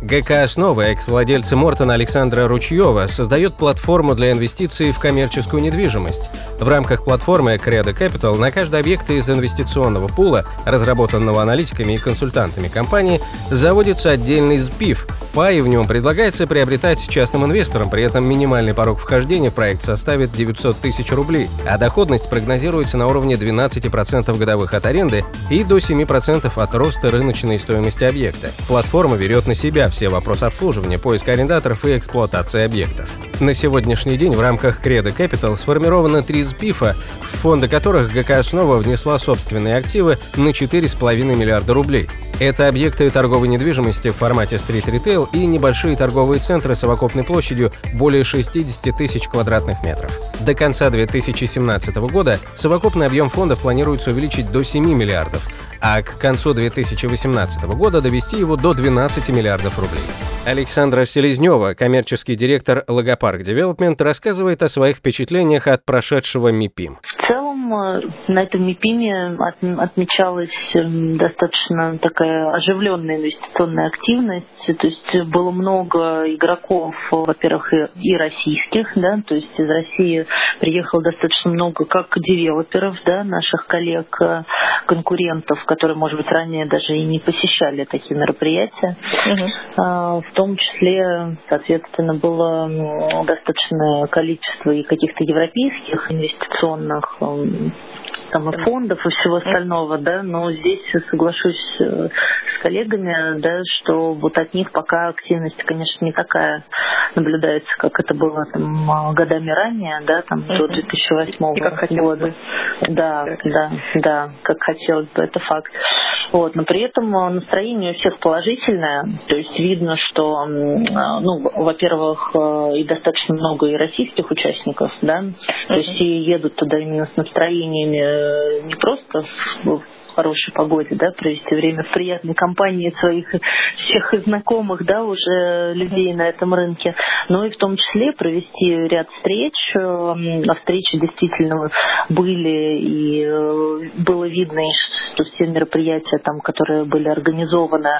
ГК «Основа», экс-владельца Мортона Александра Ручьева, создает платформу для инвестиций в коммерческую недвижимость. В рамках платформы Credo Capital на каждый объект из инвестиционного пула, разработанного аналитиками и консультантами компании, заводится отдельный СПИФ. Пай в нем предлагается приобретать частным инвесторам, при этом минимальный порог вхождения в проект составит 900 тысяч рублей, а доходность прогнозируется на уровне 12% годовых от аренды и до 7% от роста рыночной стоимости объекта. Платформа берет на себя все вопросы обслуживания, поиска арендаторов и эксплуатации объектов. На сегодняшний день в рамках Credo Capital сформировано три СПИФа, в фонды которых ГК «Основа» внесла собственные активы на 4,5 миллиарда рублей. Это объекты торговой недвижимости в формате стрит-ритейл и небольшие торговые центры с совокупной площадью более 60 тысяч квадратных метров. До конца 2017 года совокупный объем фондов планируется увеличить до 7 миллиардов, а к концу 2018 года довести его до 12 миллиардов рублей. Александра Селезнева, коммерческий директор Логопарк Девелопмент, рассказывает о своих впечатлениях от прошедшего МИПИМ. В целом э, на этом МИПИМе отмечалась эм, достаточно такая оживленная инвестиционная активность. То есть было много игроков, во-первых, и российских, да, то есть из России приехало достаточно много как девелоперов, да, наших коллег, э, конкурентов, которые, может быть, ранее даже и не посещали такие мероприятия. Угу. В том числе, соответственно, было достаточное количество и каких-то европейских инвестиционных um, там и фондов и всего остального, да, но здесь соглашусь э, с коллегами, да, что вот от них пока активность, конечно, не такая наблюдается, как это было там годами ранее, да, там до 2008 и как года. Бы. Да, да, да, как хотелось бы, это факт. Вот, но при этом а, настроение у всех положительное, то есть видно, что, а, ну, во-первых, и достаточно много и российских участников, да, то есть и едут туда именно с настроениями Э, не просто в хорошей погоде, да, провести время в приятной компании своих всех знакомых, да, уже людей на этом рынке, но и в том числе провести ряд встреч. А встречи действительно были, и э, было видно, что все мероприятия, там, которые были организованы,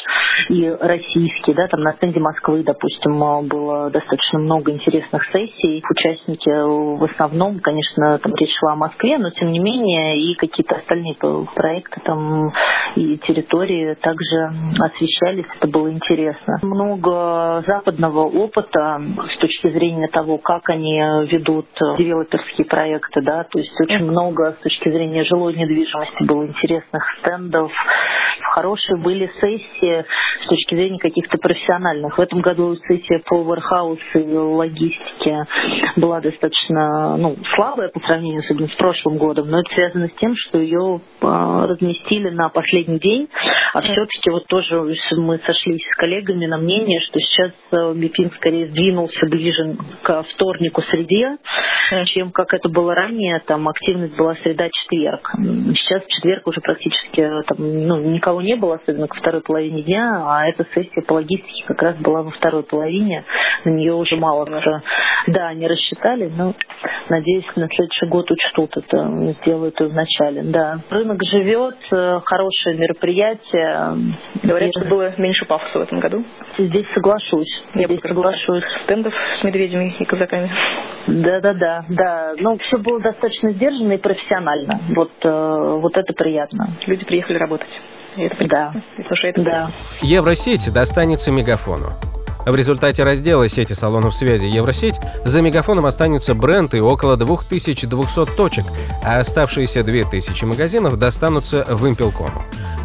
и российские, да, там на стенде Москвы, допустим, было достаточно много интересных сессий. Участники в основном, конечно, там речь шла о Москве, но тем не менее и какие-то остальные проекты там и территории также освещались, это было интересно. Много западного опыта с точки зрения того, как они ведут девелоперские проекты, да, то есть очень много с точки зрения жилой недвижимости было интересных стендов, хорошие были сессии с точки зрения каких-то профессиональных. В этом году сессия по warehouse и логистике была достаточно ну, слабая по сравнению особенно с прошлым годом, но это связано с тем, что ее разместили на последний день, а все-таки вот тоже мы сошлись с коллегами на мнение, что сейчас БИПИН скорее сдвинулся ближе к вторнику среде, чем как это было ранее, там активность была среда-четверг. Сейчас в четверг уже практически там, ну, никого не было, особенно ко второй половине дня, а эта сессия по логистике как раз была во второй половине, на нее уже мало кто, да, не рассчитали, но надеюсь, на следующий год учтут это, сделают и в начале, да. Рынок живет, э, хорошее мероприятие. Говорят, что было меньше пафоса в этом году. Здесь соглашусь, Я здесь соглашусь. Стендов с медведями и казаками. Да, да, да, да. Ну, все было достаточно сдержанно и профессионально. Вот, э, вот это приятно. Люди приехали работать. И это да. Слушай, это да. Евросеть достанется мегафону. В результате раздела сети салонов связи Евросеть за мегафоном останется бренд и около 2200 точек, а оставшиеся 2000 магазинов достанутся в.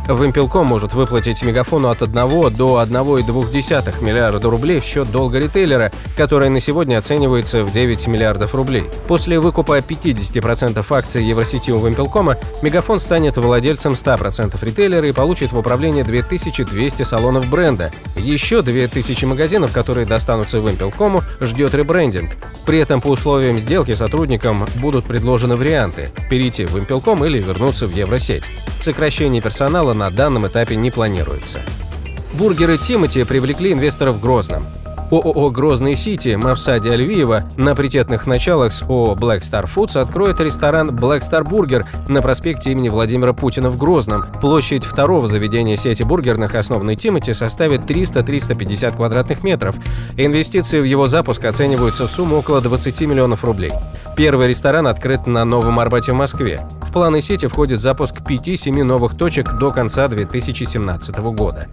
Вимпелком может выплатить Мегафону от 1 до 1,2 миллиарда рублей в счет долга ритейлера, который на сегодня оценивается в 9 миллиардов рублей. После выкупа 50% акций Евросети у Вимпелкома Мегафон станет владельцем 100% ритейлера и получит в управление 2200 салонов бренда. Еще 2000 магазинов, которые достанутся Вимпелкому, ждет ребрендинг. При этом по условиям сделки сотрудникам будут предложены варианты – перейти в Вимпелком или вернуться в Евросеть. Сокращение персонала на данном этапе не планируется. Бургеры Тимати привлекли инвесторов в Грозном. ООО «Грозный Сити» Мавсади Альвиева на притетных началах с ООО «Black Star Foods» откроет ресторан «Black Star Burger» на проспекте имени Владимира Путина в Грозном. Площадь второго заведения сети бургерных, основной Тимати, составит 300-350 квадратных метров. Инвестиции в его запуск оцениваются в сумму около 20 миллионов рублей. Первый ресторан открыт на Новом Арбате в Москве. В планы сети входит запуск 5-7 новых точек до конца 2017 года.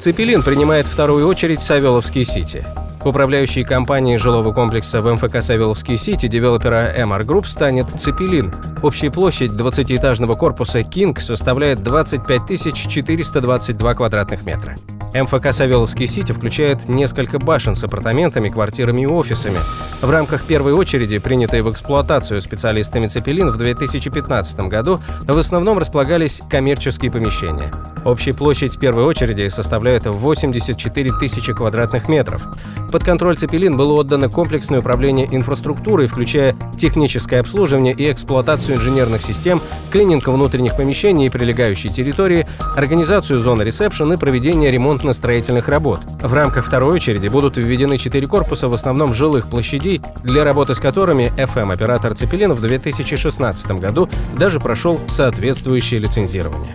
Цепелин принимает вторую очередь Савеловский Сити. Управляющей компанией жилого комплекса в МФК Савеловский Сити девелопера MR Group станет Цепелин. Общая площадь 20-этажного корпуса King составляет 25 422 квадратных метра. МФК «Савеловский Сити» включает несколько башен с апартаментами, квартирами и офисами. В рамках первой очереди, принятой в эксплуатацию специалистами «Цепелин» в 2015 году, в основном располагались коммерческие помещения. Общая площадь первой очереди составляет 84 тысячи квадратных метров. Под контроль «Цепелин» было отдано комплексное управление инфраструктурой, включая техническое обслуживание и эксплуатацию инженерных систем, клининг внутренних помещений и прилегающей территории, организацию зоны ресепшн и проведение ремонтно-строительных работ. В рамках второй очереди будут введены четыре корпуса, в основном жилых площадей, для работы с которыми FM-оператор «Цепелин» в 2016 году даже прошел соответствующее лицензирование.